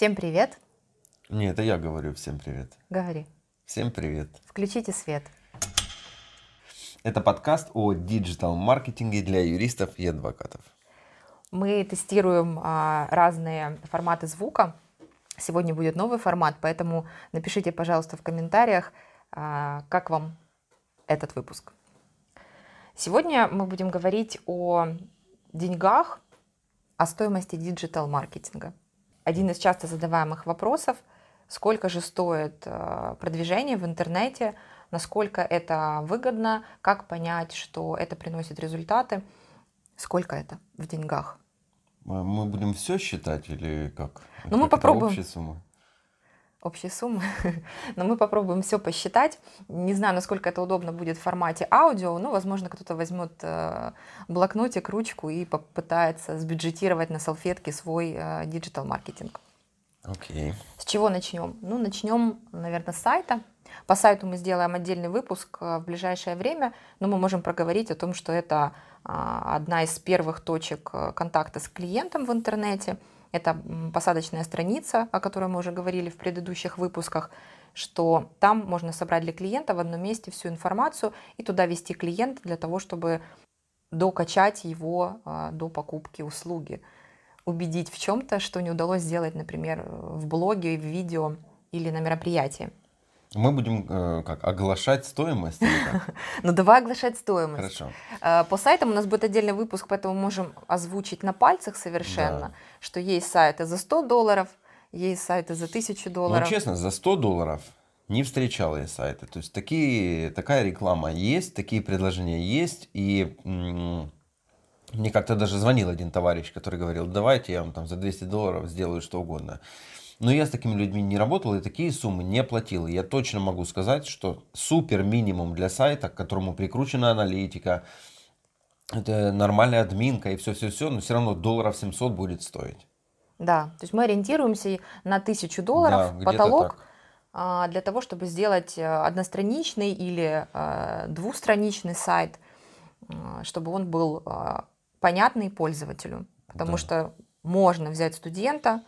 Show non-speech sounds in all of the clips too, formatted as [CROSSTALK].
Всем привет. Не, это я говорю всем привет. Говори. Всем привет. Включите свет. Это подкаст о диджитал-маркетинге для юристов и адвокатов. Мы тестируем а, разные форматы звука. Сегодня будет новый формат, поэтому напишите, пожалуйста, в комментариях, а, как вам этот выпуск. Сегодня мы будем говорить о деньгах, о стоимости диджитал-маркетинга. Один из часто задаваемых вопросов – сколько же стоит а, продвижение в интернете, насколько это выгодно, как понять, что это приносит результаты, сколько это в деньгах. А Мы будем все считать или как? Ну, мы попробуем. Общая сумма? Общие суммы, [LAUGHS] но мы попробуем все посчитать. Не знаю, насколько это удобно будет в формате аудио, но, возможно, кто-то возьмет э, блокнотик, ручку и попытается сбюджетировать на салфетке свой э, digital-маркетинг. Окей. С чего начнем? Ну, начнем, наверное, с сайта. По сайту мы сделаем отдельный выпуск э, в ближайшее время, но мы можем проговорить о том, что это а, одна из первых точек контакта с клиентом в интернете. Это посадочная страница, о которой мы уже говорили в предыдущих выпусках, что там можно собрать для клиента в одном месте всю информацию и туда вести клиента для того, чтобы докачать его а, до покупки услуги убедить в чем-то, что не удалось сделать, например, в блоге, в видео или на мероприятии. Мы будем э, как оглашать стоимость? [LAUGHS] Ну давай оглашать стоимость. Хорошо. Э, По сайтам у нас будет отдельный выпуск, поэтому можем озвучить на пальцах совершенно, Да. что есть сайты за 100 долларов, есть сайты за 1000 Ну, долларов. честно, за 100 долларов не встречал я сайты. То есть такие, такая реклама есть, такие предложения есть. И м, мне как-то даже звонил один товарищ, который говорил, давайте я вам там за 200 долларов сделаю что угодно. Но я с такими людьми не работал и такие суммы не платил. И Я точно могу сказать, что супер минимум для сайта, к которому прикручена аналитика, это нормальная админка и все-все-все, но все равно долларов 700 будет стоить. Да, то есть мы ориентируемся на 1000 долларов, Да, потолок, так. а, для того, чтобы сделать э, одностраничный или э, двустраничный сайт, э, чтобы он был понятный пользователю. Потому Да. что можно взять студента,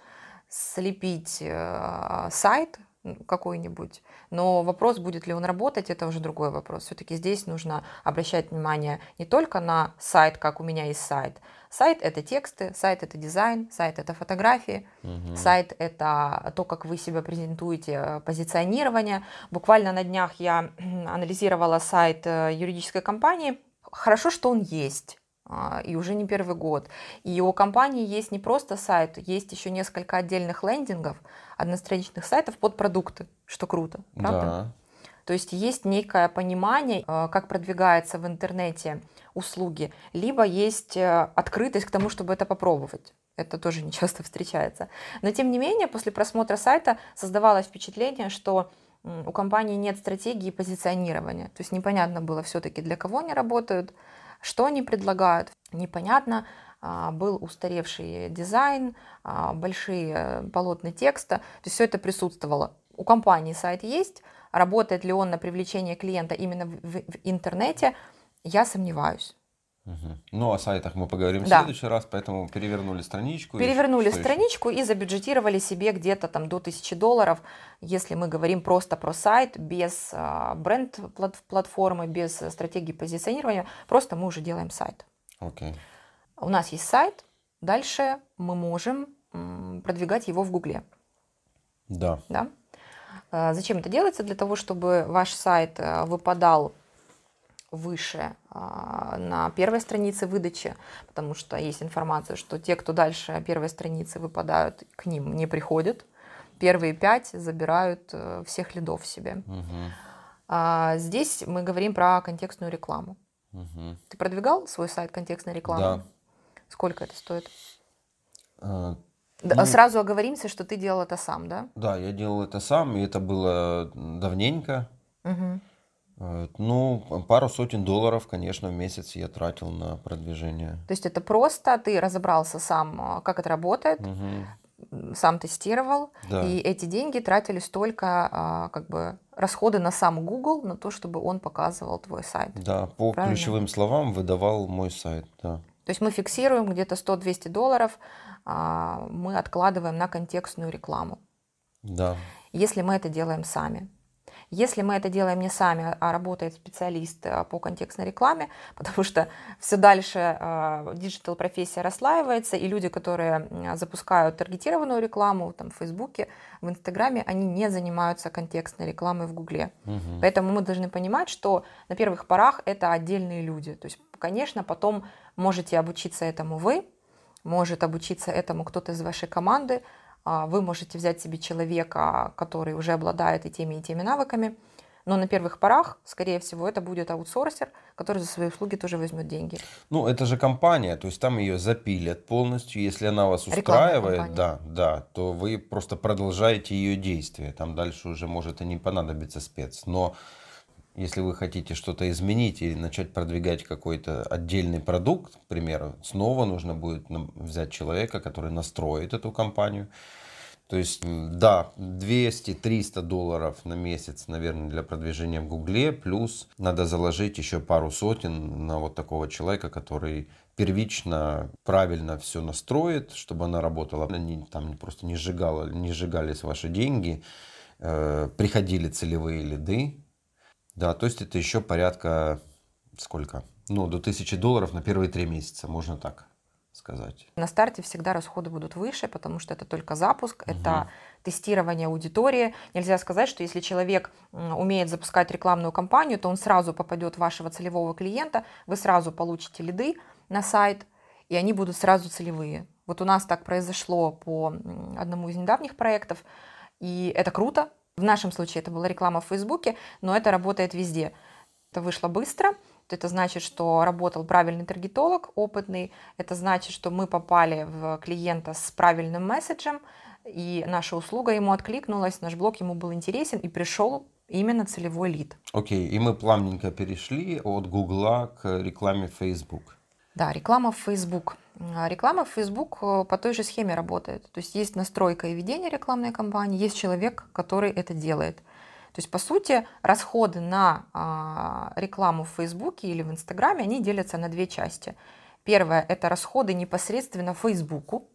слепить э, сайт какой-нибудь, но вопрос, будет ли он работать, это уже другой вопрос. Все-таки здесь нужно обращать внимание не только на сайт, как у меня есть сайт. Сайт — это тексты, сайт — это дизайн, сайт — это фотографии, Мгм. Сайт – это то, как вы себя презентуете, позиционирование. Буквально на днях я [CLEARS THROAT] анализировала сайт э, юридической компании. Хорошо, что он есть, и уже не первый год. И у компании есть не просто сайт, есть еще несколько отдельных лендингов, одностраничных сайтов под продукты, что круто, правда? Да. То есть есть некое понимание, э, как продвигается в интернете услуги, либо есть э, открытость к тому, чтобы это попробовать. Это тоже не часто встречается. Но тем не менее, после просмотра сайта создавалось впечатление, что у компании нет стратегии позиционирования. То есть непонятно было все-таки, для кого они работают, что они предлагают. Непонятно, а, был устаревший дизайн, а, большие полотна текста. То есть все это присутствовало. У компании сайт есть, работает ли он на привлечение клиента именно в, в- в интернете, я сомневаюсь. Мгм. Ну, о сайтах мы поговорим Да. в следующий раз, поэтому перевернули страничку. и Перевернули еще? страничку и забюджетировали себе где-то там до 1000 долларов, если мы говорим просто про сайт, без а, бренд-платформы, без стратегии позиционирования, просто мы уже делаем сайт. Окей. У нас есть сайт, дальше мы можем продвигать его в Гугле. Да. Да? А, Зачем это делается? Для того, чтобы ваш сайт э, выпадал выше а, на первой странице выдачи, потому что есть информация, что те, кто дальше первой страницы выпадают, к ним не приходят. Первые пять забирают э, всех лидов себе. А, Здесь мы говорим про контекстную рекламу. Мгм. Ты продвигал свой сайт контекстной рекламы? Да. Сколько это стоит? А, Да, Ну- Сразу оговоримся, что ты делал это сам, да? Да, я делал это сам, и это было давненько. Мгм. Э, Ну, пару сотен долларов, конечно, в месяц я тратил на продвижение. То есть это просто, ты разобрался сам, а, как это работает, м, сам тестировал, Да. и эти деньги тратились только а, как бы расходы на сам Google, на то, чтобы он показывал твой сайт. Да, по Правильно. ключевым словам выдавал мой сайт, да. То есть мы фиксируем где-то 100-200 долларов, а, мы откладываем на контекстную рекламу. Да. Если мы это делаем сами. Если мы это делаем не сами, а работает специалист э, по контекстной рекламе, [LAUGHS] потому что все дальше digital профессия расслаивается, и люди, которые запускают таргетированную рекламу там, в Фейсбуке, в Инстаграме, они не занимаются контекстной рекламой в Гугле. Угу. Поэтому мы должны понимать, что на первых порах это отдельные люди. То есть, конечно, потом можете обучиться этому вы, может обучиться этому кто-то из вашей команды, вы можете взять себе человека, который уже обладает и теми, и теми навыками, но на первых порах, скорее всего, это будет аутсорсер, который за свои услуги тоже возьмет деньги. Ну, это же компания, то есть там ее запилят полностью. Если она вас устраивает, да, да, то вы просто продолжаете ее действие. Там дальше уже может и не понадобиться спец. Но если вы хотите что-то изменить или начать продвигать какой-то отдельный продукт, к примеру, снова нужно будет взять человека, который настроит эту компанию. То есть, да, 200-300 долларов на месяц, наверное, для продвижения в Гугле, плюс надо заложить еще пару сотен на вот такого человека, который первично правильно все настроит, чтобы она работала, они там просто не, сжигала, не сжигались ваши деньги, э, приходили целевые лиды, да, то есть это еще порядка сколько? Ну, до 1000 долларов на первые три месяца, можно так сказать. На старте всегда расходы будут выше, потому что это только запуск, угу. это тестирование аудитории. Нельзя сказать, что если человек умеет запускать рекламную кампанию, то он сразу попадет в вашего целевого клиента, вы сразу получите лиды на сайт, и они будут сразу целевые. Вот у нас так произошло по одному из недавних проектов, и это круто, в нашем случае это была реклама в Фейсбуке, но это работает везде. Это вышло быстро, это значит, что работал правильный таргетолог, опытный. Это значит, что мы попали в клиента с правильным месседжем, и наша услуга ему откликнулась, наш блог ему был интересен, и пришел именно целевой лид. Окей, okay, и мы плавненько перешли от Гугла к рекламе Facebook. Да, реклама в Facebook. А реклама в Facebook э, по той же схеме работает. То есть есть настройка и ведение рекламной кампании, есть человек, который это делает. То есть, по сути, расходы на а, рекламу в Фейсбуке или в Инстаграме, они делятся на две части. Первое – это расходы непосредственно Фейсбуку,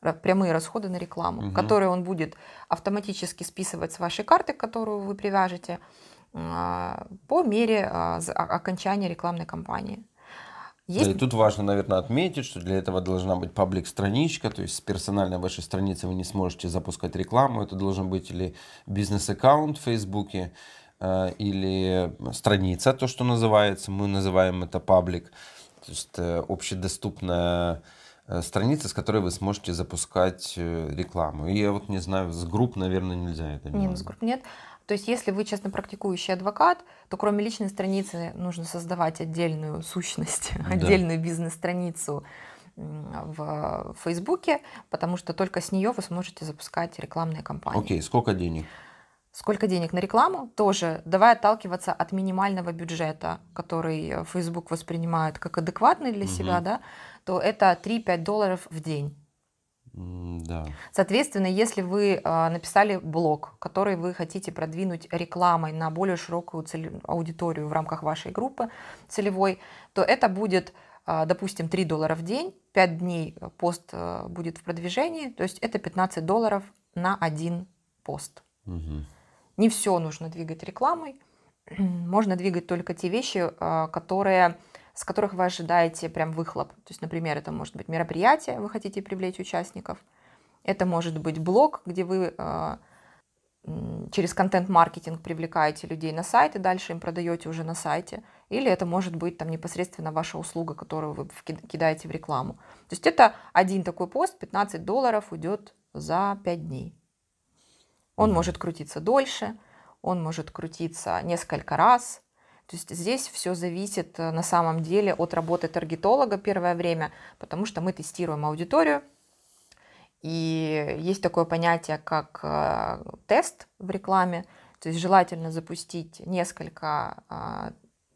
прямые расходы на рекламу, угу. которые он будет автоматически списывать с вашей карты, которую вы привяжете, а, по мере окончания рекламной кампании. Есть... Да, и тут важно, наверное, отметить, что для этого должна быть паблик-страничка, то есть с персональной вашей страницы вы не сможете запускать рекламу. Это должен быть или бизнес-аккаунт в Фейсбуке, э, или страница, то, что называется, мы называем это паблик, то есть э, общедоступная э, страница, с которой вы сможете запускать рекламу. И я вот не знаю, с групп, наверное, нельзя это делать. Нет, с групп нет. То есть, если вы честно практикующий адвокат, то кроме личной страницы нужно создавать отдельную сущность, [LAUGHS] да. отдельную бизнес-страницу в Фейсбуке, потому что только с нее вы сможете запускать рекламные кампании. Окей, сколько денег? Сколько денег на рекламу? Тоже давай отталкиваться от минимального бюджета, который Facebook воспринимает как адекватный для угу. себя, да, то это 3-5 долларов в день. Да. Соответственно, если вы а, написали блог, который вы хотите продвинуть рекламой на более широкую аудиторию в рамках вашей группы целевой, то это будет, а, допустим, 3 доллара в день, 5 дней пост а, будет в продвижении, то есть это 15 долларов на один пост. Угу. Не все нужно двигать рекламой, [CLEARS THROAT] можно двигать только те вещи, которые с которых вы ожидаете прям выхлоп. То есть, например, это может быть мероприятие, вы хотите привлечь участников. Это может быть блог, где вы э, через контент-маркетинг привлекаете людей на сайт и дальше им продаете уже на сайте. Или это может быть там непосредственно ваша услуга, которую вы кидаете в рекламу. То есть это один такой пост, 15 долларов уйдет за 5 дней. Он может крутиться дольше, он может крутиться несколько раз, то есть здесь все зависит э, на самом деле от работы таргетолога первое время, потому что мы тестируем аудиторию, и есть такое понятие, как э, тест в рекламе. То есть желательно запустить несколько э,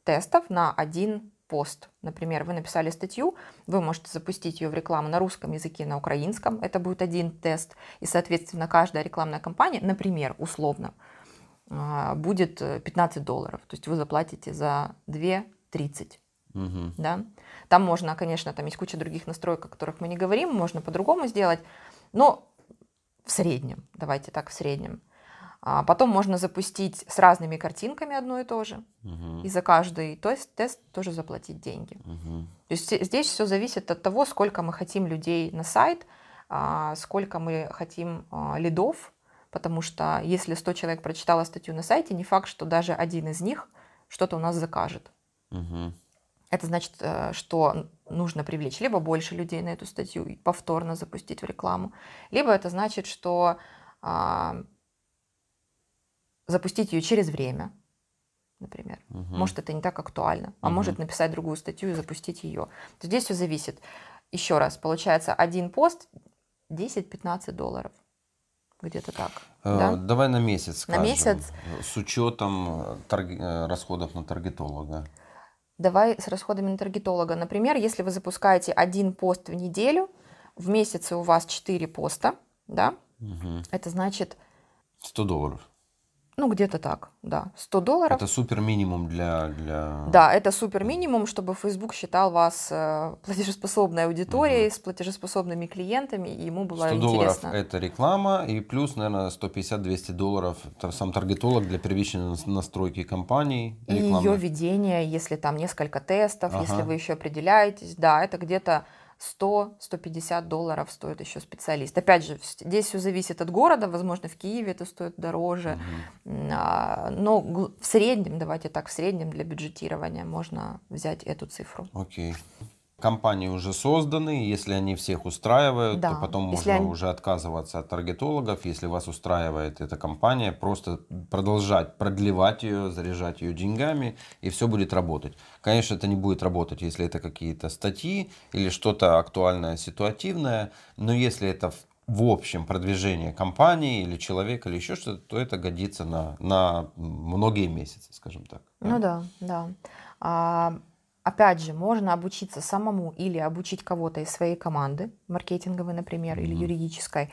тестов на один пост. Например, вы написали статью, вы можете запустить ее в рекламу на русском языке, на украинском. Это будет один тест. И, соответственно, каждая рекламная кампания, например, условно, будет 15 э, долларов. То есть вы заплатите за 2 30. Мгм. да. Там можно, конечно, там есть куча других настроек, о которых мы не говорим, можно по-другому сделать, но в среднем, давайте так, в среднем. А потом можно запустить с разными картинками одно и то же, Мгм. и за каждый тест, тест тоже заплатить деньги. Мгм. То есть здесь все зависит от того, сколько мы хотим людей на сайт, а, сколько мы хотим а, лидов, потому что если 100 человек прочитало статью на сайте, не факт, что даже один из них что-то у нас закажет. Мгм. Это значит, э, что нужно привлечь либо больше людей на эту статью и повторно запустить в рекламу, либо это значит, что а, запустить ее через время, например. Мгм. Может, это не так актуально, а Мгм. может написать другую статью и запустить ее. Здесь все зависит. Еще раз, получается, один пост 10-15 долларов. Где-то так. Э, да? Давай на месяц На скажем. месяц? С учетом э, тарг- э, расходов на таргетолога. Давай с расходами на таргетолога. Например, если вы запускаете один пост в неделю, в месяце у вас 4 поста, да, Мгм. это значит, 100 долларов. Ну, где-то так, да, 100 долларов. Это супер минимум для... для... Да, это супер минимум, чтобы Facebook считал вас э, платежеспособной аудиторией, с платежеспособными клиентами, и ему было 100 долларов интересно. это реклама, и плюс, наверное, 150-200 долларов сам таргетолог для первичной нас- настройки компании. И ее ведение, если там несколько тестов, если Ага. вы еще определяетесь, да, это где-то 100-150 долларов стоит еще специалист. Опять же, здесь все зависит от города, возможно, в Киеве это стоит дороже, а, но в среднем, давайте так, в среднем для бюджетирования можно взять эту цифру. Окей. Компании уже созданы, если они всех устраивают, Да, то потом если можно они- уже отказываться от таргетологов. Если вас устраивает эта компания, просто продолжать продлевать ее, заряжать ее деньгами, и все будет работать. Конечно, это не будет работать, если это какие-то статьи или что-то актуальное, ситуативное, но если это в общем продвижение компании или человека или еще что-то, то это годится на, на многие месяцы, скажем так. Ну да, да. А, опять же, можно обучиться самому или обучить кого-то из своей команды, маркетинговой, например, или Мгм. юридической.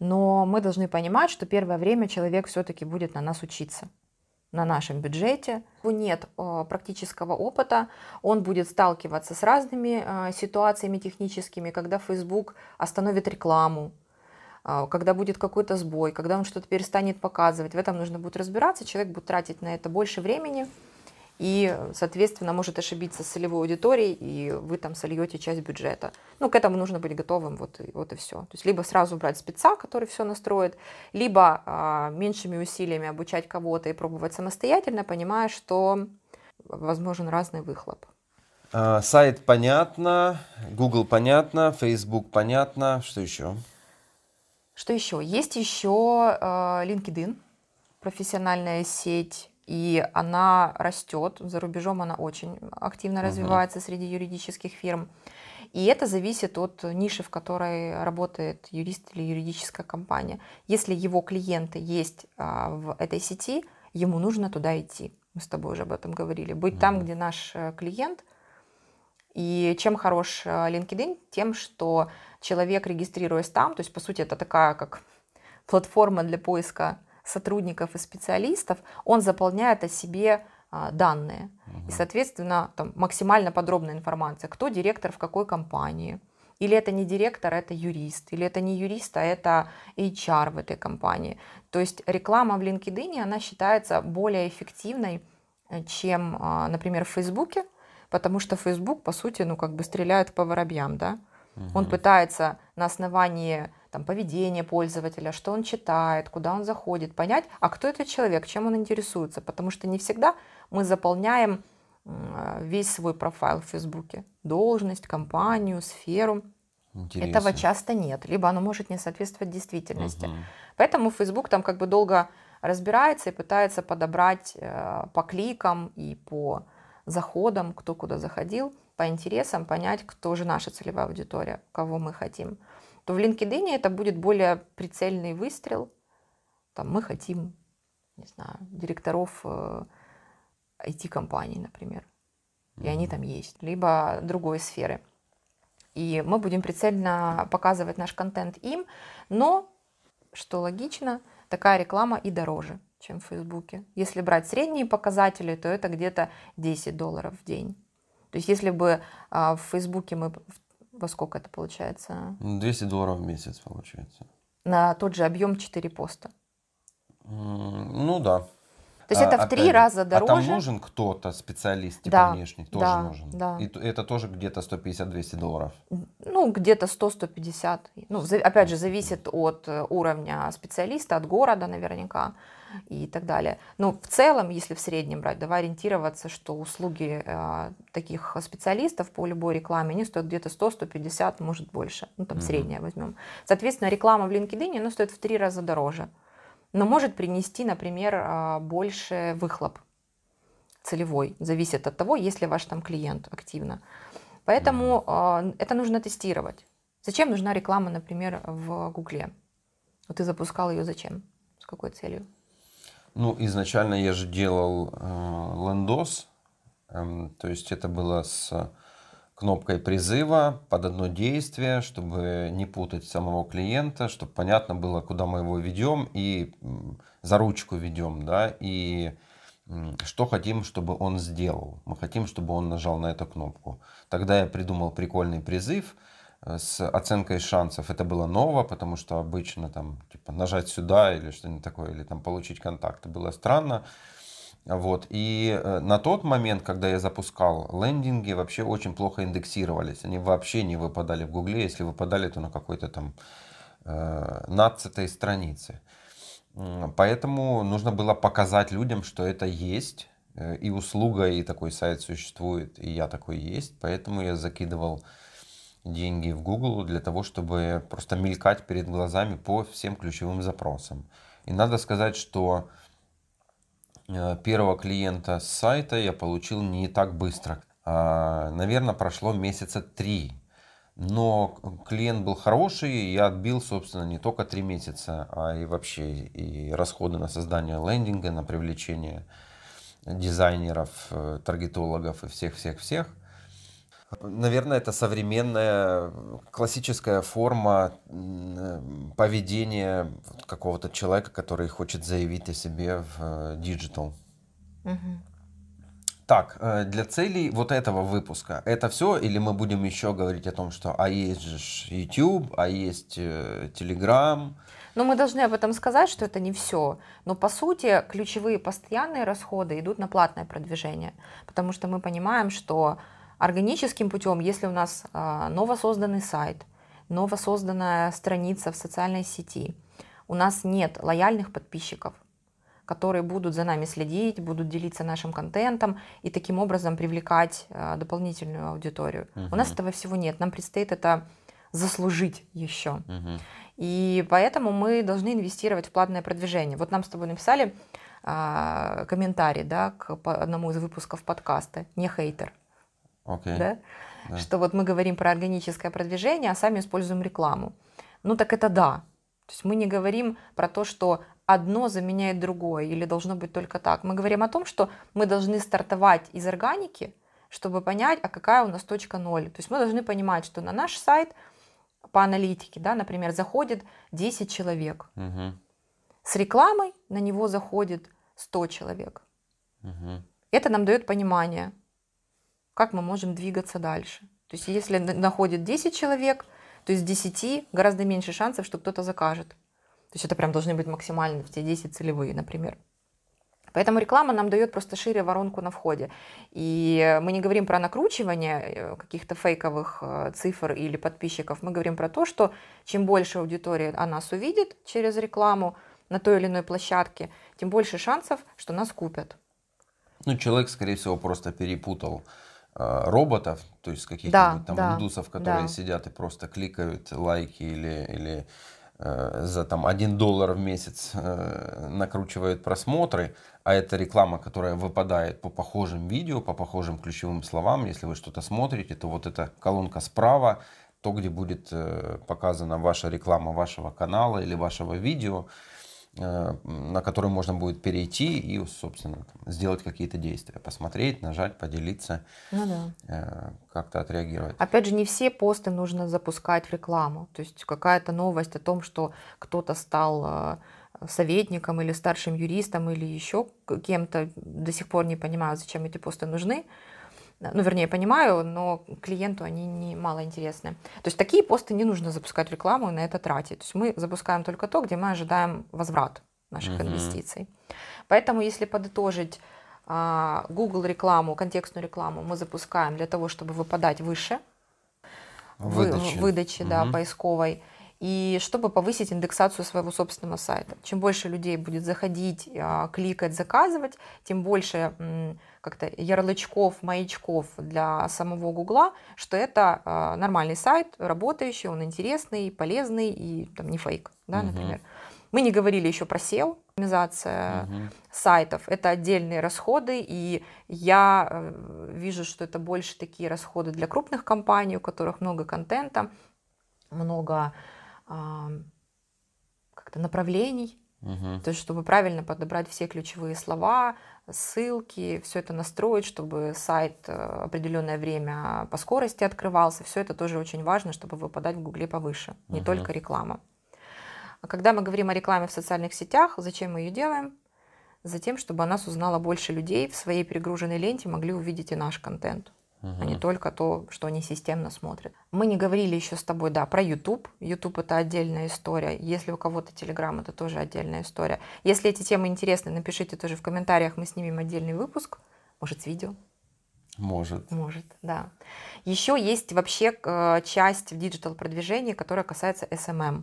Но мы должны понимать, что первое время человек все-таки будет на нас учиться на нашем бюджете. У нет э, практического опыта, он будет сталкиваться с разными э, ситуациями техническими, когда Facebook остановит рекламу, а, когда будет какой-то сбой, когда он что-то перестанет показывать. В этом нужно будет разбираться, человек будет тратить на это больше времени и, соответственно, может ошибиться с целевой аудиторией, и вы там сольете часть бюджета. Ну, к этому нужно быть готовым, вот, и- вот и все. То есть либо сразу брать спеца, который все настроит, либо а, меньшими усилиями обучать кого-то и пробовать самостоятельно, понимая, что возможен разный выхлоп. А, Сайт понятно, Google понятно, Facebook понятно, что еще? Что еще? Есть еще э, LinkedIn, профессиональная сеть, и она растет. За рубежом она очень активно развивается среди юридических фирм. И это зависит от ниши, в которой работает юрист или юридическая компания. Если его клиенты есть а, в этой сети, ему нужно туда идти. Мы с тобой уже об этом говорили. Быть там, Мгм. где наш э, клиент. И чем хорош э, LinkedIn? Тем, что человек, регистрируясь там, то есть, по сути, это такая как [LAUGHS] платформа для поиска сотрудников и специалистов, он заполняет о себе а, данные. И, соответственно, там максимально подробная информация, кто директор в какой компании. Или это не директор, это юрист. Или это не юрист, а это HR в этой компании. То есть реклама в LinkedIn, она считается более эффективной, э, чем, а, например, в Фейсбуке, потому что Facebook, по сути, ну как бы стреляет по воробьям, да. Он Мгм. пытается на основании там, поведения пользователя, что он читает, куда он заходит, понять, а кто этот человек, чем он интересуется. Потому что не всегда мы заполняем весь свой профайл в Фейсбуке. Должность, компанию, сферу. Интересно. Этого часто нет. Либо оно может не соответствовать действительности. Мгм. Поэтому Facebook там как бы долго разбирается и пытается подобрать э, по кликам и по заходам, кто куда заходил, по интересам понять, кто же наша целевая аудитория, кого мы хотим. То в LinkedIn это будет более прицельный выстрел. Там мы хотим, не знаю, директоров э, IT-компаний, например. И они там есть. Либо другой сферы. И мы будем прицельно показывать наш контент им, но, что логично, такая реклама и дороже, чем в Фейсбуке. Если брать средние показатели, то это где-то 10 долларов в день. То есть если бы а, в Фейсбуке мы... Во сколько это получается? 200 долларов в месяц получается. На тот же объем 4 поста. Ну да. То есть а, это в три раза дороже. А там нужен кто-то, специалист типа да, внешний, тоже да, нужен. Да. И это тоже где-то 150-200 долларов. Ну, где-то 100-150. Ну, опять же, зависит от э, уровня специалиста, от города наверняка и так далее. Но в целом, если в среднем брать, давай ориентироваться, что услуги э, таких специалистов по любой рекламе, они стоят где-то 100-150, может больше. Ну, там mm-hmm. среднее возьмем. Соответственно, реклама в LinkedIn, она стоит в три раза дороже но может принести, например, а, больше выхлоп целевой. Зависит от того, есть ли ваш там клиент активно. Поэтому mm. это нужно тестировать. Зачем нужна реклама, например, в Гугле? Вот ты запускал ее зачем? С какой целью? Ну, изначально я же делал э, лендос, э, то есть это было с кнопкой призыва под одно действие, чтобы не путать самого клиента, чтобы понятно было, куда мы его ведем и за ручку ведем, да, и что хотим, чтобы он сделал. Мы хотим, чтобы он нажал на эту кнопку. Тогда я придумал прикольный призыв с оценкой шансов. Это было ново, потому что обычно там типа нажать сюда или что-нибудь такое, или там получить контакты было странно. Вот. И э, на тот момент, когда я запускал лендинги, вообще очень плохо индексировались. Они вообще не выпадали в Гугле. Если выпадали, то на какой-то там э, 15 странице. Поэтому нужно было показать людям, что это есть. Э, и услуга, и такой сайт существует, и я такой есть. Поэтому я закидывал деньги в Google для того, чтобы просто мелькать перед глазами по всем ключевым запросам. И надо сказать, что Э, первого клиента с сайта я получил не так быстро. А, наверное, прошло месяца три. Но клиент был хороший, и я отбил, собственно, не только три месяца, а и вообще и расходы на создание лендинга, на привлечение дизайнеров, э, таргетологов и всех-всех-всех. Наверное, это современная классическая форма поведения какого-то человека, который хочет заявить о себе в digital. Угу. Так, э, для целей вот этого выпуска это все, или мы будем еще говорить о том, что а есть же YouTube, а есть э, Telegram? Ну, мы должны об этом сказать, что это не все. Но по сути ключевые постоянные расходы идут на платное продвижение, потому что мы понимаем, что Органическим путем, если у нас а, новосозданный сайт, новосозданная страница в социальной сети, у нас нет лояльных подписчиков, которые будут за нами следить, будут делиться нашим контентом и таким образом привлекать а, дополнительную аудиторию. Угу. У нас этого всего нет. Нам предстоит это заслужить еще. Угу. И поэтому мы должны инвестировать в платное продвижение. Вот нам с тобой написали а, комментарий да, к одному из выпусков подкаста. Не хейтер. Okay. Да? Да. Что вот мы говорим про органическое продвижение, а сами используем рекламу. Ну так это да. То есть мы не говорим про то, что одно заменяет другое или должно быть только так. Мы говорим о том, что мы должны стартовать из органики, чтобы понять, а какая у нас точка ноль. То есть мы должны понимать, что на наш сайт по аналитике, да, например, заходит 10 человек. Угу. С рекламой на него заходит 100 человек. Угу. Это нам дает понимание, как мы можем двигаться дальше. То есть если находит 10 человек, то из 10 гораздо меньше шансов, что кто-то закажет. То есть это прям должны быть максимально все 10 целевые, например. Поэтому реклама нам дает просто шире воронку на входе. И мы не говорим про накручивание э, каких-то фейковых э, цифр или подписчиков. Мы говорим про то, что чем больше аудитория о нас увидит через рекламу на той или иной площадке, тем больше шансов, что нас купят. Ну, человек, скорее всего, просто перепутал роботов, то есть каких-нибудь да, там да, индусов, которые да. сидят и просто кликают лайки или, или э, за там 1 доллар в месяц э, накручивают просмотры, а это реклама, которая выпадает по похожим видео, по похожим ключевым словам. Если вы что-то смотрите, то вот эта колонка справа, то, где будет э, показана ваша реклама вашего канала или вашего видео, Э, на который можно будет перейти и, собственно, сделать какие-то действия, посмотреть, нажать, поделиться, ну, да. Э, как-то отреагировать. Опять же, не все посты нужно запускать в рекламу. То есть какая-то новость о том, что кто-то стал э, советником или старшим юристом или еще кем-то, до сих пор не понимаю, зачем эти посты нужны. Ну, вернее, понимаю, но клиенту они не мало интересны. То есть такие посты не нужно запускать рекламу и на это тратить. То есть мы запускаем только то, где мы ожидаем возврат наших uh-huh. инвестиций. Поэтому, если подытожить а, Google рекламу, контекстную рекламу мы запускаем для того, чтобы выпадать выше выдачи, выдачи угу. да, поисковой, и чтобы повысить индексацию своего собственного сайта. Чем больше людей будет заходить, а, кликать, заказывать, тем больше как-то ярлычков, маячков для самого Гугла, что это а, нормальный сайт, работающий, он интересный, полезный и там, не фейк, да, угу. например. Мы не говорили еще про SEO, оптимизация угу. сайтов. Это отдельные расходы, и я э, вижу, что это больше такие расходы для крупных компаний, у которых много контента, много как-то направлений. Угу. То есть, чтобы правильно подобрать все ключевые слова, ссылки, все это настроить, чтобы сайт э, определенное время по скорости открывался. Все это тоже очень важно, чтобы выпадать в Гугле повыше, не угу. только реклама. А когда мы говорим о рекламе в социальных сетях, зачем мы ее делаем? Затем, чтобы о нас узнало больше людей, в своей перегруженной ленте могли увидеть и наш контент, угу. а не только то, что они системно смотрят. Мы не говорили еще с тобой, да, про YouTube. YouTube это отдельная история. Если у кого-то Telegram, это тоже отдельная история. Если эти темы интересны, напишите тоже в комментариях, мы снимем отдельный выпуск, может, с видео. Может. Может, да. Еще есть вообще э, часть в digital продвижении, которая касается SMM.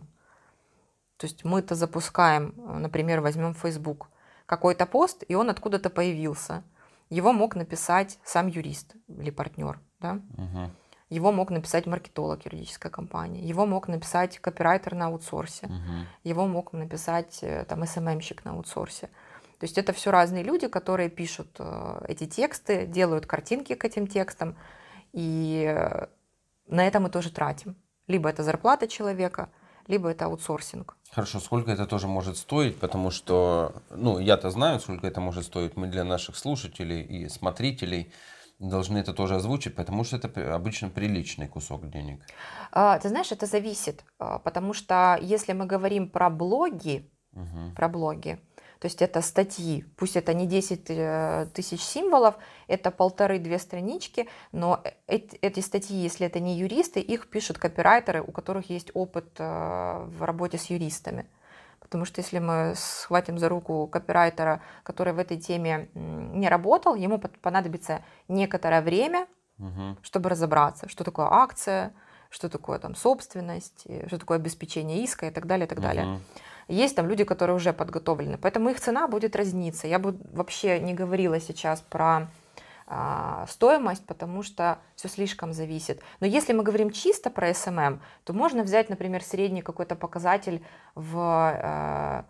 То есть мы-то запускаем, э, например, возьмем Facebook, какой-то пост, и он откуда-то появился. Его мог написать сам юрист или партнер, да? Угу. Его мог написать маркетолог юридической компании, его мог написать копирайтер на аутсорсе, угу. его мог написать э, там СММщик на аутсорсе. То есть это все разные люди, которые пишут э, эти тексты, делают картинки к этим текстам, и на это мы тоже тратим. Либо это зарплата человека, либо это аутсорсинг. Хорошо, сколько это тоже может стоить, потому что, ну, я-то знаю, сколько это может стоить. Мы для наших слушателей и смотрителей должны это тоже озвучить, потому что это обычно приличный кусок денег. А, ты знаешь, это зависит, а, потому что если мы говорим про блоги, угу. про блоги, то есть это статьи, пусть это не 10 э, тысяч символов, это полторы-две странички, но эти статьи, если это не юристы, их пишут копирайтеры, у которых есть опыт э, в работе с юристами. Потому что если мы схватим за руку копирайтера, который в этой теме не работал, ему понадобится некоторое время, угу. чтобы разобраться, что такое акция, что такое там собственность, что такое обеспечение иска и так далее, и так далее. Есть там люди, которые уже подготовлены, поэтому их цена будет разниться. Я бы вообще не говорила сейчас про а, стоимость, потому что все слишком зависит. Но если мы говорим чисто про SMM, то можно взять, например, средний какой-то показатель в а,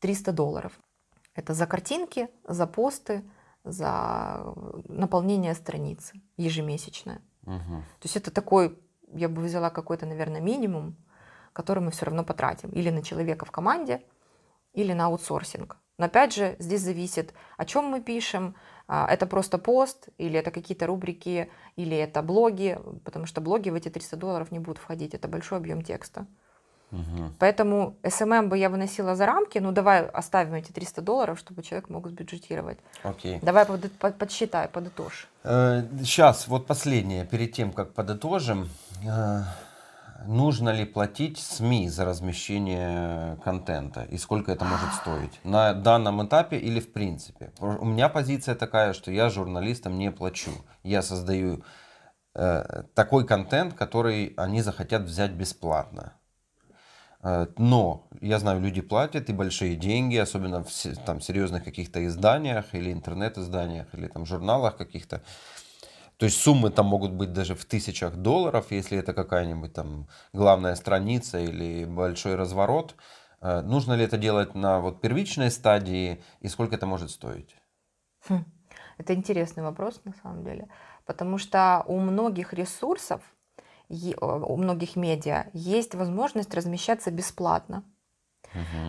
300 долларов. Это за картинки, за посты, за наполнение страницы ежемесячное. Угу. То есть это такой, я бы взяла какой-то, наверное, минимум, который мы все равно потратим или на человека в команде, или на аутсорсинг. Но опять же, здесь зависит, о чем мы пишем. А, это просто пост, или это какие-то рубрики, или это блоги, потому что блоги в эти 300 долларов не будут входить, это большой объем текста. Угу. Поэтому SMM бы я выносила за рамки, ну давай оставим эти 300 долларов, чтобы человек мог сбюджетировать. Окей. Давай под, под, подсчитай, подытожь. Э, сейчас, вот последнее, перед тем, как подытожим. Э, нужно ли платить СМИ за размещение контента и сколько это может стоить на данном этапе или в принципе. У меня позиция такая, что я журналистам не плачу. Я создаю э, такой контент, который они захотят взять бесплатно. Э, но я знаю, люди платят и большие деньги, особенно в там, серьезных каких-то изданиях или интернет-изданиях или там журналах каких-то. То есть суммы там могут быть даже в тысячах долларов, если это какая-нибудь там главная страница или большой разворот. Э, нужно ли это делать на вот первичной стадии и сколько это может стоить? Хм. Это интересный вопрос на самом деле, потому что у многих ресурсов, у многих медиа есть возможность размещаться бесплатно.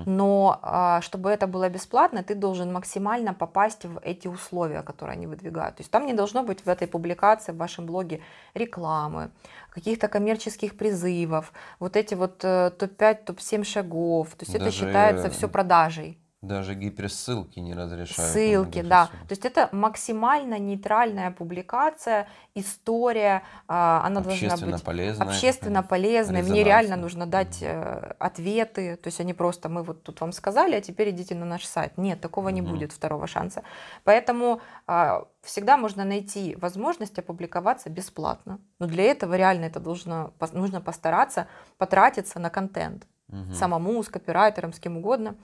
Но а, чтобы это было бесплатно, ты должен максимально попасть в эти условия, которые они выдвигают. То есть там не должно быть в этой публикации, в вашем блоге рекламы, каких-то коммерческих призывов, вот эти вот э, топ-5, топ-7 шагов. То есть Даже... это считается все продажей. Даже гиперссылки не разрешают. Ссылки, да. То есть это максимально нейтральная публикация, история, а, она должна быть полезная. общественно полезной. Мне реально нужно дать э, ответы. То есть они просто, мы вот тут вам сказали, а теперь идите на наш сайт. Нет, такого не Мгм. будет второго шанса. Поэтому а, всегда можно найти возможность опубликоваться бесплатно. Но для этого реально это должно, нужно постараться потратиться на контент Мгм. самому, с копирайтером, с кем угодно,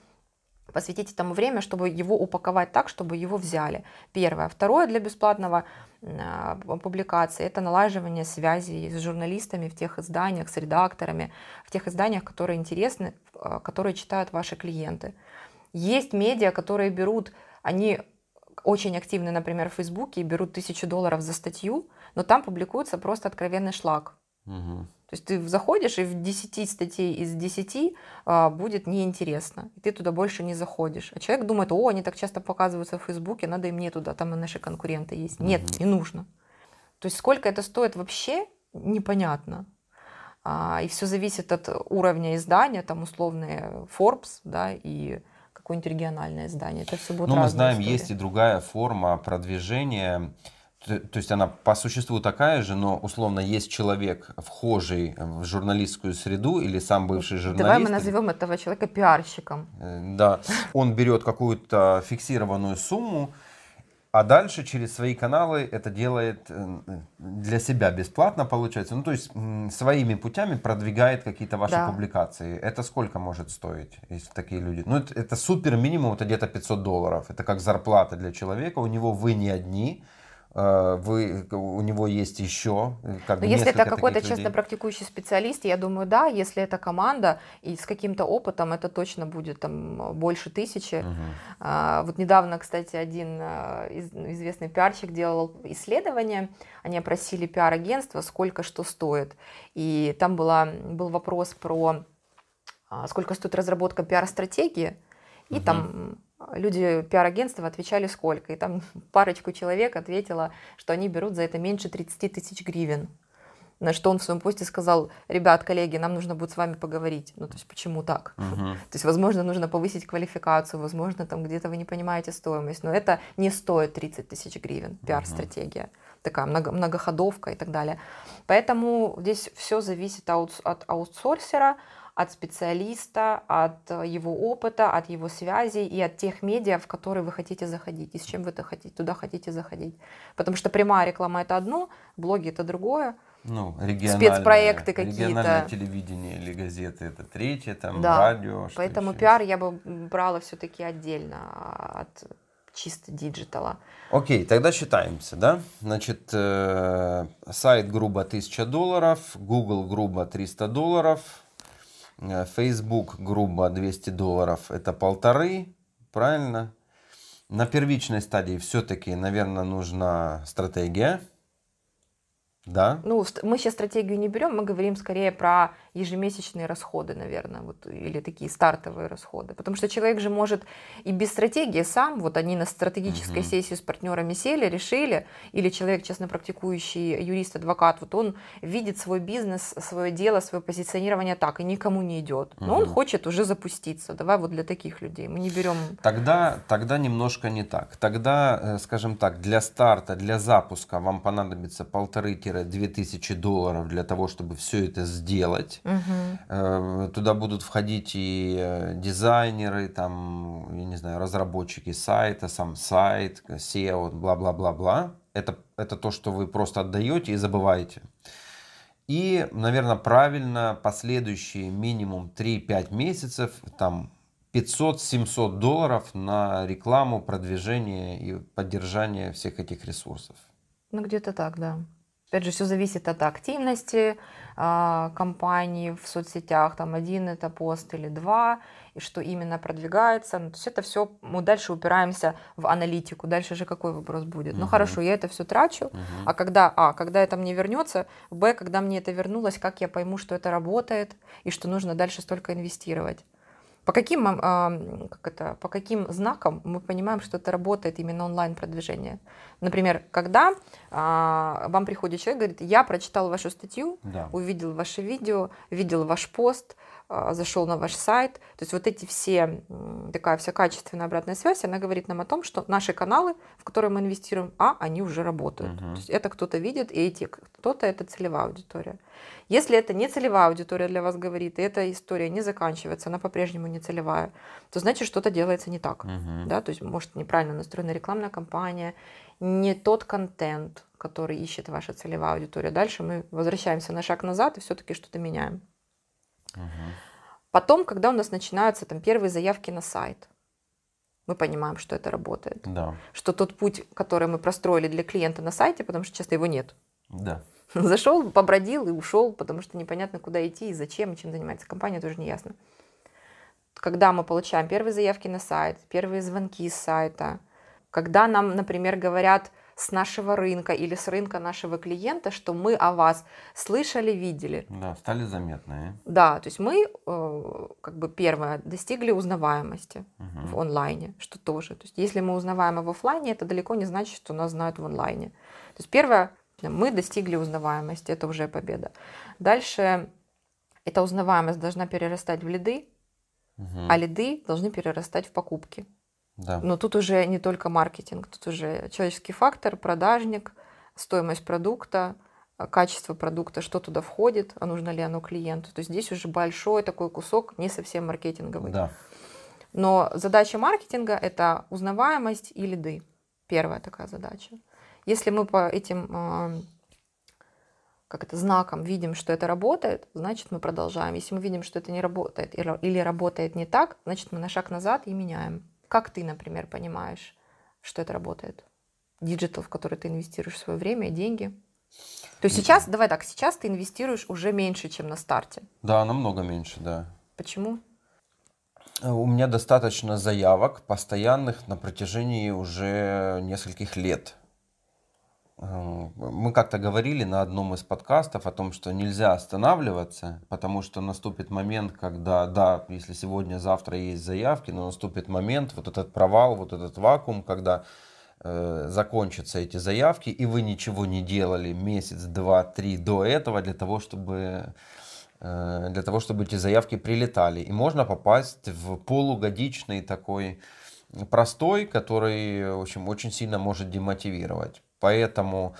посвятить этому время, чтобы его упаковать так, чтобы его взяли. Первое. Второе для бесплатного публикации это налаживание связей с журналистами в тех изданиях, с редакторами, в тех изданиях, которые интересны, а, которые читают ваши клиенты. Есть медиа, которые берут, они очень активны, например, в Фейсбуке и берут тысячу долларов за статью, но там публикуется просто откровенный шлак. Мгм. То есть ты заходишь, и в 10 статей из 10 а, будет неинтересно, и ты туда больше не заходишь. А человек думает, о, они так часто показываются в Фейсбуке, надо и мне туда, там и наши конкуренты есть. Нет, не нужно. То есть сколько это стоит вообще, непонятно. А, и все зависит от уровня издания, там условные Forbes, да, и какое-нибудь региональное издание. Это все будет Ну, мы знаем, история. есть и другая форма продвижения. То есть она по существу такая же, но условно есть человек, вхожий в журналистскую среду или сам бывший журналист. Давай мы назовем этого человека пиарщиком. Э, Да, он берет какую-то фиксированную сумму, а дальше через свои каналы это делает э, для себя бесплатно, получается. Ну, то есть своими путями продвигает какие-то ваши Да. публикации. Это сколько может стоить, если такие люди? Ну, это, это супер минимум, это где-то 500 долларов. Это как зарплата для человека. У него вы не одни. Э, Вы, у него есть еще э, как бы Но если это какой-то честно практикующий специалист, я думаю, да, если это команда и с каким-то опытом, это точно будет там больше тысячи. Мгм. А, Вот недавно, кстати, один из- известный пиарщик делал исследование. Они опросили пиар-агентство, сколько что стоит. И там была, был вопрос про а, сколько стоит разработка пиар-стратегии. И Мгм. там люди пиар-агентства отвечали сколько. И там [LAUGHS] парочку человек ответила, что они берут за это меньше 30 тысяч гривен. На что он в своем посте сказал, ребят, коллеги, нам нужно будет с вами поговорить. Ну, то есть, почему так? Мгм. [LAUGHS] То есть, возможно, нужно повысить квалификацию, возможно, там где-то вы не понимаете стоимость, но это не стоит 30 тысяч гривен, пиар-стратегия, такая много, многоходовка и так далее. Поэтому здесь все зависит аутс- от аутсорсера, от специалиста, от э, его опыта, от его связей и от тех медиа, в которые вы хотите заходить, и с чем вы это хотите, туда хотите заходить. Потому что прямая реклама это одно, блоги это другое. Ну, региональные, Спецпроекты какие-то. Региональное телевидение или газеты это третье, там Да, радио. Поэтому еще пиар я бы брала все-таки отдельно от чисто диджитала. Окей, тогда считаемся, да? Значит, э, сайт грубо 1000 долларов, Google грубо 300 долларов, Facebook грубо 200 долларов, это полторы, правильно? На первичной стадии все-таки, наверное, нужна стратегия, да? Ну, мы сейчас стратегию не берем, мы говорим скорее про ежемесячные расходы, наверное, вот, или такие стартовые расходы. Потому что человек же может и без стратегии сам, вот они на стратегической угу. сессии с партнерами сели, решили, или человек, честно практикующий юрист, адвокат, вот он видит свой бизнес, свое дело, свое позиционирование так, и никому не идет. Но угу. он хочет уже запуститься. Давай вот для таких людей. Мы не берем... Тогда, тогда немножко не так. Тогда, э, скажем так, для старта, для запуска вам понадобится полторы-три 2000 долларов для того, чтобы все это сделать. Угу. Туда будут входить и э, дизайнеры, там, я не знаю, разработчики сайта, сам сайт, SEO, бла-бла-бла-бла. Это, это то, что вы просто отдаете и забываете. И, наверное, правильно последующие минимум 3-5 месяцев, там 500-700 долларов на рекламу, продвижение и поддержание всех этих ресурсов. Ну, где-то так, да. Опять же, все зависит от активности а, компании в соцсетях. Там один это пост или два, и что именно продвигается. Ну, то есть это все, мы дальше упираемся в аналитику. Дальше же какой вопрос будет? Ну Мгм. хорошо, я это все трачу, Мгм. а когда, а, когда это мне вернется, б, когда мне это вернулось, как я пойму, что это работает и что нужно дальше столько инвестировать? По каким, как это, по каким знакам мы понимаем, что это работает именно онлайн продвижение? Например, когда а, вам приходит человек, говорит, я прочитал вашу статью, Да. увидел ваше видео, видел ваш пост, зашел на ваш сайт. То есть вот эти все, такая вся качественная обратная связь, она говорит нам о том, что наши каналы, в которые мы инвестируем, а, они уже работают. Мгм. То есть это кто-то видит, и эти кто-то это целевая аудитория. Если это не целевая аудитория для вас говорит, и эта история не заканчивается, она по-прежнему не целевая, то значит что-то делается не так. Мгм. Да? То есть может неправильно настроена рекламная кампания, не тот контент, который ищет ваша целевая аудитория. Дальше мы возвращаемся на шаг назад и все-таки что-то меняем. Мгм. Потом, когда у нас начинаются там первые заявки на сайт, мы понимаем, что это работает. Да. Что тот путь, который мы простроили для клиента на сайте, потому что часто его нет. Да. [LAUGHS] Зашел, побродил и ушел, потому что непонятно, куда идти и зачем, и чем занимается компания, тоже не ясно. Когда мы получаем первые заявки на сайт, первые звонки с сайта, когда нам, например, говорят с нашего рынка или с рынка нашего клиента, что мы о вас слышали, видели. Да, стали заметные. Да, то есть мы, э, как бы первое, достигли узнаваемости Мгм. в онлайне, что тоже. То есть если мы узнаваемы в офлайне, это далеко не значит, что нас знают в онлайне. То есть первое, мы достигли узнаваемости, это уже победа. Дальше эта узнаваемость должна перерастать в лиды, Мгм. а лиды должны перерастать в покупки. Да. Но тут уже не только маркетинг, тут уже человеческий фактор, продажник, стоимость продукта, а, качество продукта, что туда входит, а нужно ли оно клиенту. То есть здесь уже большой такой кусок, не совсем маркетинговый. Да. Но задача маркетинга – это узнаваемость и лиды. Первая такая задача. Если мы по этим а, как это, знакам видим, что это работает, значит, мы продолжаем. Если мы видим, что это не работает или работает не так, значит, мы на шаг назад и меняем. Как ты, например, понимаешь, что это работает? Диджитал, в который ты инвестируешь свое время и деньги. То есть сейчас, давай так, сейчас ты инвестируешь уже меньше, чем на старте. Да, намного меньше, да. Почему? У меня достаточно заявок постоянных на протяжении уже нескольких лет. Э, Мы как-то говорили на одном из подкастов о том, что нельзя останавливаться, потому что наступит момент, когда, да, если сегодня, завтра есть заявки, но наступит момент, вот этот провал, вот этот вакуум, когда э, закончатся эти заявки, и вы ничего не делали месяц, два, три до этого для того, чтобы э, для того, чтобы эти заявки прилетали. И можно попасть в полугодичный такой простой, который, в общем, очень сильно может демотивировать. Поэтому,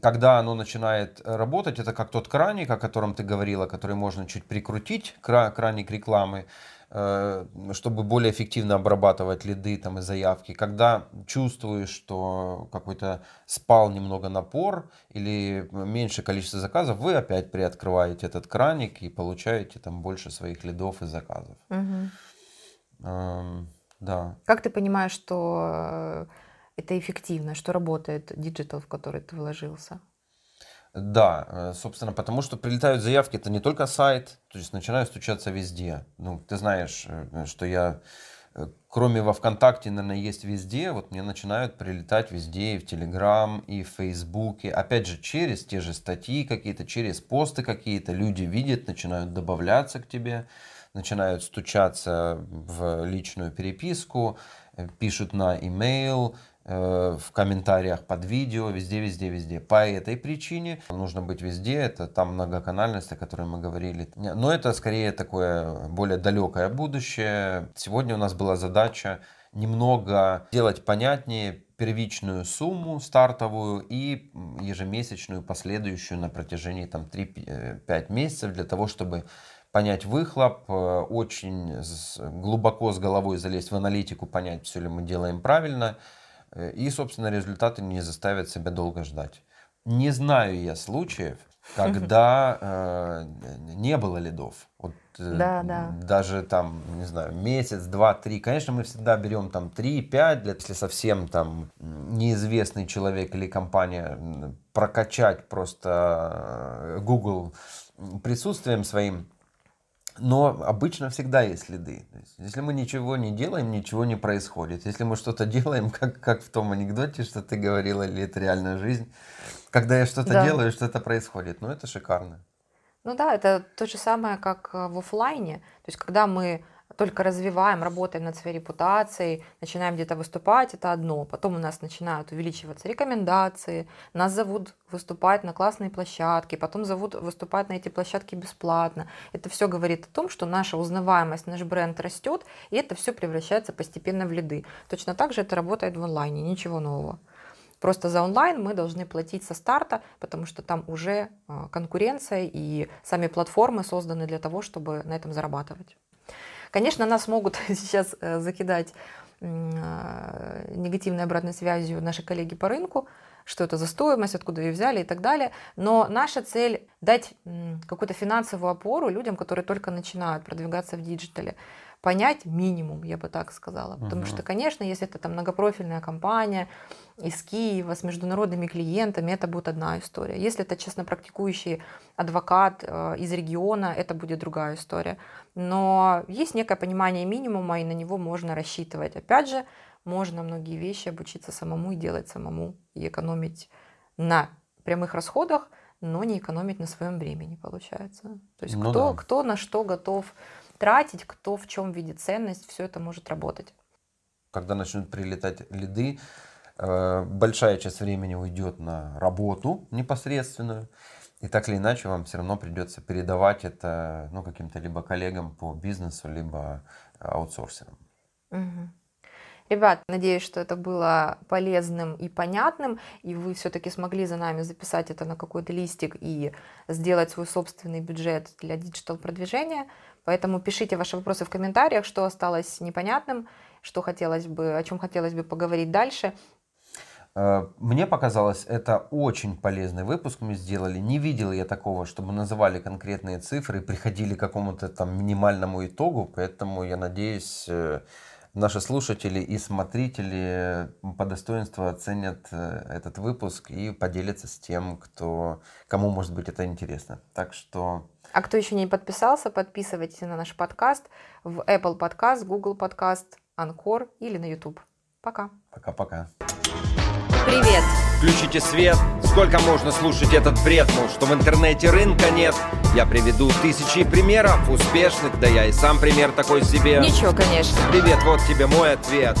когда оно начинает работать, это как тот краник, о котором ты говорила, который можно чуть прикрутить, кра- краник рекламы, э, чтобы более эффективно обрабатывать лиды там, и заявки. Когда чувствуешь, что какой-то спал немного напор или меньше количество заказов, вы опять приоткрываете этот краник и получаете там больше своих лидов и заказов. Мгм. Эм, Да. Как ты понимаешь, что э, это эффективно, что работает диджитал, в который ты вложился? Да, э, собственно, потому что прилетают заявки, это не только сайт, то есть начинают стучаться везде. Ну, ты знаешь, э, что я, э, кроме во ВКонтакте, наверное, есть везде, вот мне начинают прилетать везде, и в Телеграм, и в Фейсбуке. Опять же, через те же статьи какие-то, через посты какие-то, люди видят, начинают добавляться к тебе, начинают стучаться в личную переписку, э, пишут на имейл, э, в комментариях под видео, везде, везде, везде. По этой причине нужно быть везде, это там многоканальность, о которой мы говорили. Но это скорее такое более далекое будущее. Сегодня у нас была задача немного сделать понятнее первичную сумму стартовую и ежемесячную последующую на протяжении там 3-5 месяцев для того, чтобы понять выхлоп, э, очень глубоко с головой залезть в аналитику, понять, все ли мы делаем правильно, э, и, собственно, результаты не заставят себя долго ждать. Не знаю я случаев, [LAUGHS] когда э, не было лидов. Вот, э, Да, да. Даже там, не знаю, месяц, два, три. Конечно, мы всегда берем там 3-5, для, если совсем там неизвестный человек или компания прокачать просто э, Google присутствием своим. Но обычно всегда есть следы. То есть, если мы ничего не делаем, ничего не происходит. Если мы что-то делаем, как, как в том анекдоте, что ты говорила, или это реальная жизнь, когда я что-то Да. делаю, что-то происходит. Ну, это шикарно. Ну да, это то же самое, как э, в оффлайне. То есть, когда мы только развиваем, работаем над своей репутацией, начинаем где-то выступать, это одно. Потом у нас начинают увеличиваться рекомендации, нас зовут выступать на классные площадки, потом зовут выступать на эти площадки бесплатно. Это все говорит о том, что наша узнаваемость, наш бренд растет, и это все превращается постепенно в лиды. Точно так же это работает в онлайне, ничего нового. Просто за онлайн мы должны платить со старта, потому что там уже а, конкуренция и сами платформы созданы для того, чтобы на этом зарабатывать. Конечно, нас могут [LAUGHS] сейчас э, закидать а, негативной обратной связью наши коллеги по рынку, что это за стоимость, откуда ее взяли и так далее. Но наша цель дать какую-то финансовую опору людям, которые только начинают продвигаться в диджитале понять минимум, я бы так сказала. Потому угу. что, конечно, если это там многопрофильная компания из Киева с международными клиентами, это будет одна история. Если это честно практикующий адвокат э, из региона, это будет другая история. Но есть некое понимание минимума, и на него можно рассчитывать. Опять же, можно многие вещи обучиться самому и делать самому, и экономить на прямых расходах, но не экономить на своем времени, получается. То есть ну кто, да. кто на что готов тратить, кто в чем видит ценность, все это может работать. Когда начнут прилетать лиды, э, большая часть времени уйдет на работу непосредственную. И так или иначе вам все равно придется передавать это ну, каким-то либо коллегам по бизнесу, либо аутсорсерам. Угу. Ребят, надеюсь, что это было полезным и понятным, и вы все-таки смогли за нами записать это на какой-то листик и сделать свой собственный бюджет для диджитал продвижения. Поэтому пишите ваши вопросы в комментариях, что осталось непонятным, что хотелось бы, о чем хотелось бы поговорить дальше. Э, мне показалось, это очень полезный выпуск мы сделали. Не видел я такого, чтобы называли конкретные цифры, приходили к какому-то там минимальному итогу, поэтому я надеюсь, э, наши слушатели и смотрители по достоинству оценят э, этот выпуск и поделятся с тем, кто, кому может быть это интересно. Так что а кто еще не подписался, подписывайтесь на наш подкаст в Apple Podcast, Google Podcast, Anchor или на YouTube. Пока. Пока-пока. Привет. Включите свет. Сколько можно слушать этот бред, мол, что в интернете рынка нет? Я приведу тысячи примеров успешных, да я и сам пример такой себе. Ничего, конечно. Привет, вот тебе мой ответ.